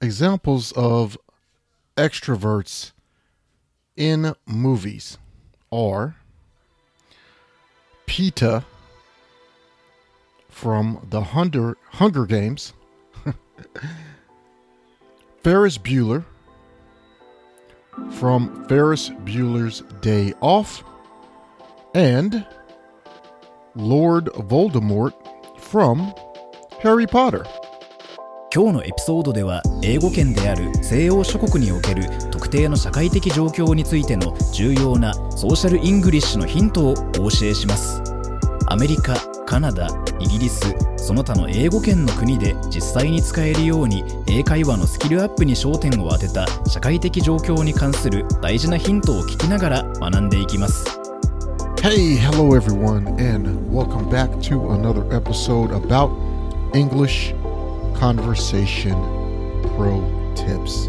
examples of extroverts in movies are Peeta from the Hunger Games, Ferris Bueller from Ferris Bueller's Day Off, and Lord Voldemort from Harry Potter. 今日のエピソードでは英語圏である西洋諸国における特定の社会的状況についての重要なソーシャルイングリッシュのヒントをお教えします。アメリカ、カナダ、イギリスその他の英語圏の国で実際に使えるように英会話のスキルアップに焦点を当てた社会的状況に関する大事なヒントを聞きながら学んでいきます。Hey, hello everyone, and welcome back to another episode about English Conversation Pro Tips.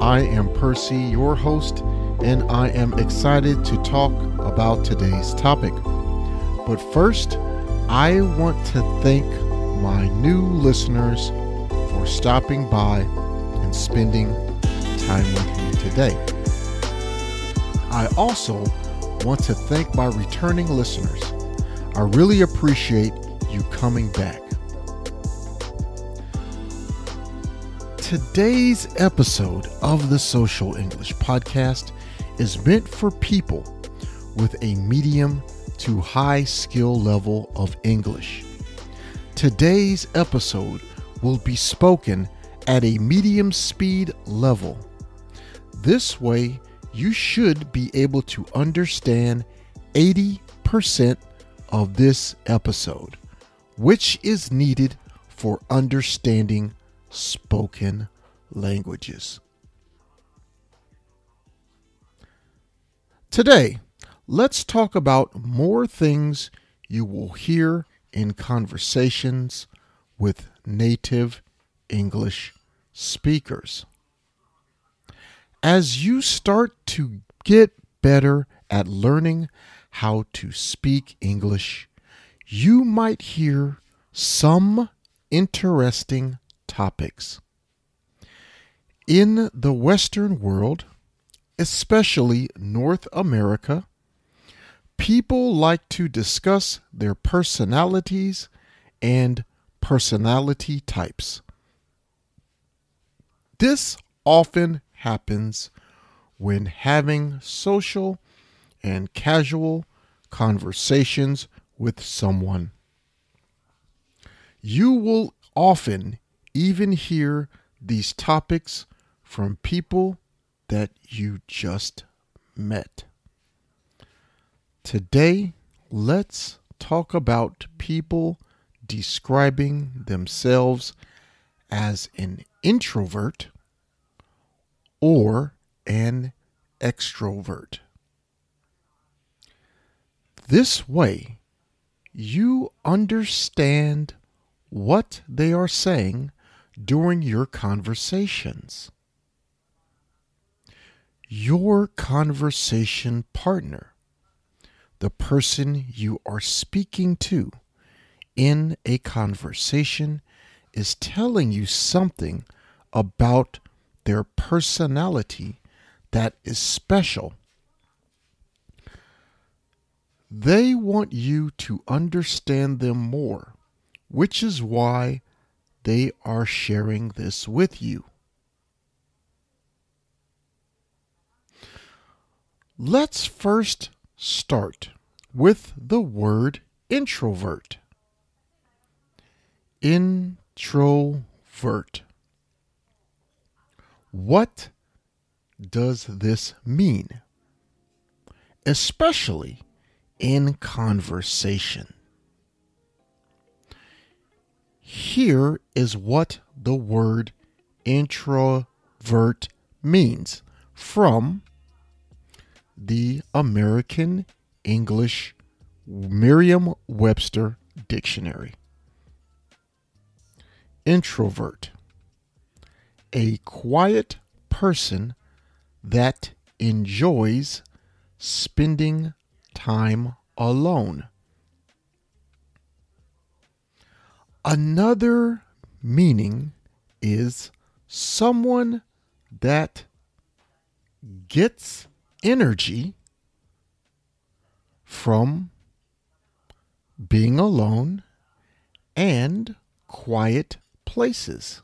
I am Percy, your host, and I am excited to talk about today's topic. But first, I want to thank my new listeners for stopping by and spending time with me today. I also want to thank my returning listeners. I really appreciate you coming back. Today's episode of the Social English Podcast is meant for people with a medium to high skill level of English. Today's episode will be spoken at a medium speed level. This way, you should be able to understand 80% of this episode, which is needed for understanding spoken languages. Today, let's talk about more things you will hear in conversations with native English speakers. As you start to get better at learning how to speak English, you might hear some interesting topics. In the Western world, especially North America, people like to discuss their personalities and personality types. This often happens when having social and casual conversations with someone. You will often even hear these topics from people that you just met. Today, let's talk about people describing themselves as an introvert or an extrovert. This way, you understand what they are saying during your conversations. Your conversation partner, the person you are speaking to in a conversation, is telling you something about their personality that is special. They want you to understand them more, which is why they are sharing this with you. Let's first start with the word introvert. Introvert. What does this mean? Especially in conversation. Here is what the word introvert means from the American English Merriam Webster Dictionary. Introvert. A quiet person that enjoys spending time alone. Another meaning is someone that gets energy from being alone and quiet places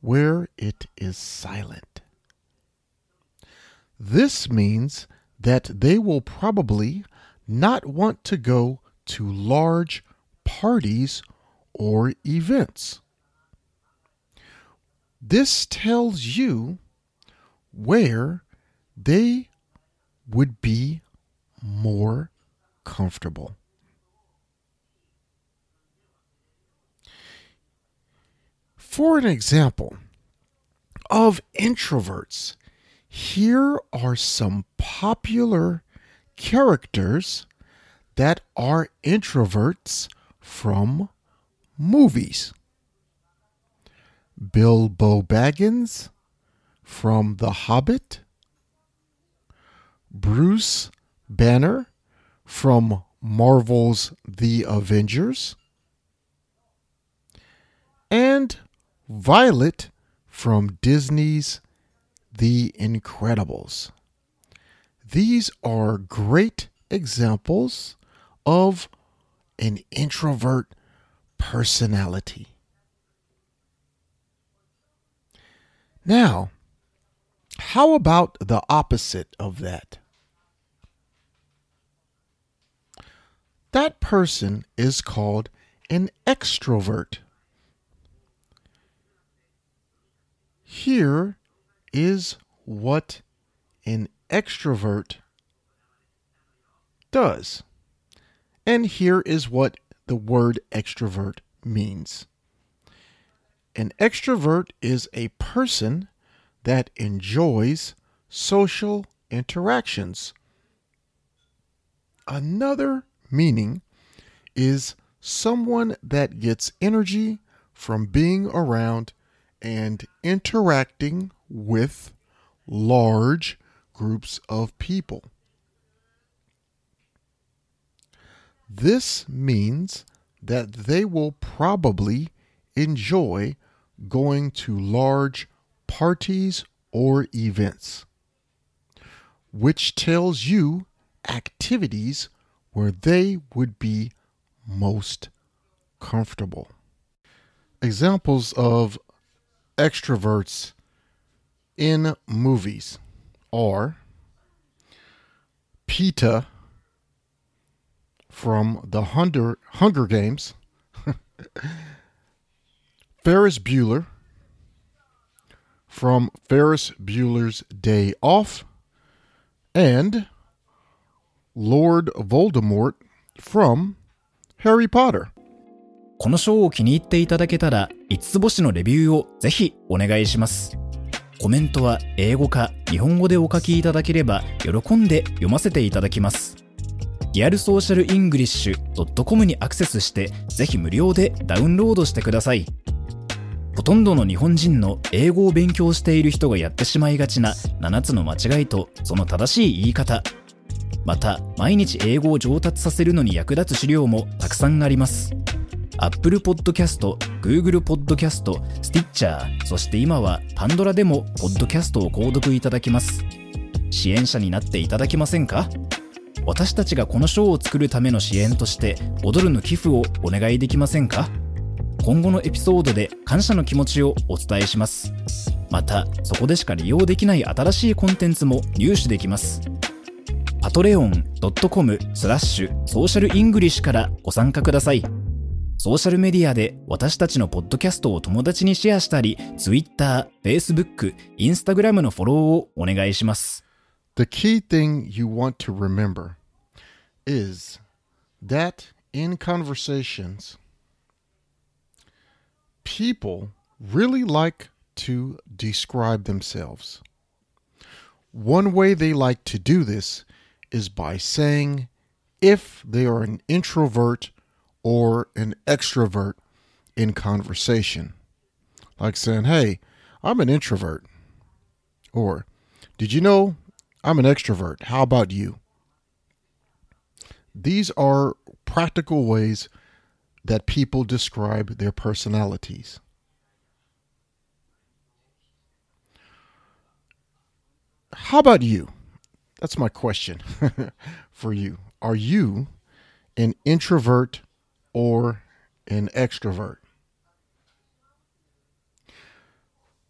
where it is silent. This means that they will probably not want to go to large parties or events. This tells you where they would be more comfortable. For an example of introverts, here are some popular characters that are introverts from movies. Bilbo Baggins from The Hobbit, Bruce Banner from Marvel's The Avengers, and Violet from Disney's The Incredibles. These are great examples of an introvert personality. Now, how about the opposite of that? That person is called an extrovert. Here is what an extrovert does. And here is what the word extrovert means. An extrovert is a person that enjoys social interactions. Another meaning is someone that gets energy from being around and interacting with large groups of people. This means that they will probably enjoy going to large parties or events, which tells you activities where they would be most comfortable. Examples of extroverts in movies are Peeta from the Hunger, Hunger Games, Ferris Bueller from Ferris Bueller's Day Off, and Lord Voldemort from Harry Potter. このショーを気に入っていただけたら5つ星のレビューをぜひお願いしますコメントは英語か日本語でお書きいただければ喜んで読ませていただきますリアルソーシャルイングリッシュ .com にアクセスしてぜひ無料でダウンロードしてください。ほとんどの日本人の英語を勉強している人がやってしまいがちな7つの間違いとその正しい言い方。また毎日英語を上達させるのに役立つ資料もたくさんあります。Apple Podcast、Google Podcast、Stitcher、そして今は Pandora でも Podcast を購読いただきます。支援者になっていただけませんか？私たちがこのショーを作るための支援として踊るの寄付をお願いできませんか？今後のエピソードで感謝の気持ちをお伝えします。また、そこでしか利用できない新しいコンテンツも入手できます。パトレオン .com スラッシュソーシャルイングリッシュからご参加ください。ソーシャルメディアで私たちのポッドキャストを友達にシェアしたり、Twitter、Facebook、Instagram のフォローをお願いします。The key thing you want to remember is that in conversations, people really like to describe themselves. One way they like to do this is by saying if they are an introvert or an extrovert in conversation. Like saying, hey, I'm an introvert. Or, did you know I'm an extrovert. How about you? These are practical ways that people describe their personalities. How about you? That's my question for you. Are you an introvert or an extrovert?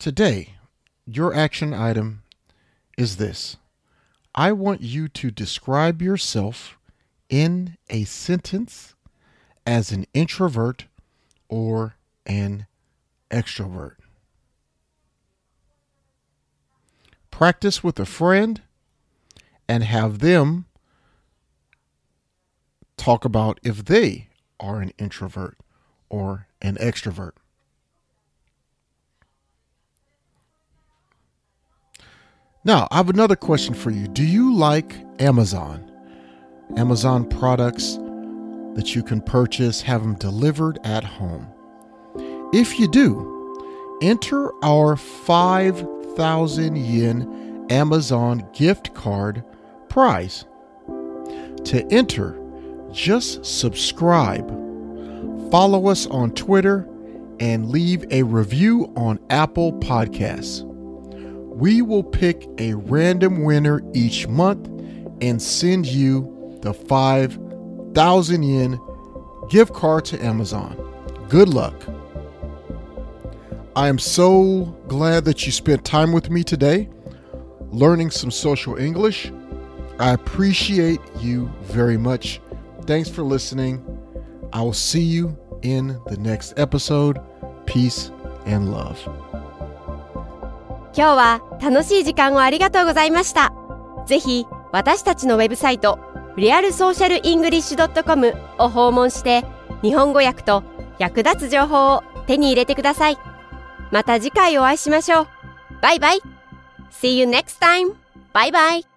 Today, your action item is this I want you to describe yourself in a sentence as an introvert or an extrovert. Practice with a friend and have them talk about if they are an introvert or an extrovert. Now, I have another question for you. Do you like Amazon? Amazon products that you can purchase, have them delivered at home. If you do, enter our 5,000 yen Amazon gift card prize. To enter, just subscribe, follow us on Twitter, and leave a review on Apple Podcasts. We will pick a random winner each month and send you the 5,000 yen gift card to Amazon. Good luck. I am so glad that you spent time with me today learning some social English. I appreciate you very much. Thanks for listening. I will see you in the next episode. Peace and love. 今日は楽しい時間をありがとうございました。ぜひ私たちのウェブサイトリアルソーシャルイングリッシュ .com を訪問して日本語訳と役立つ情報を手に入れてください。また次回お会いしましょう。バイバイ !See you next time! バイバイ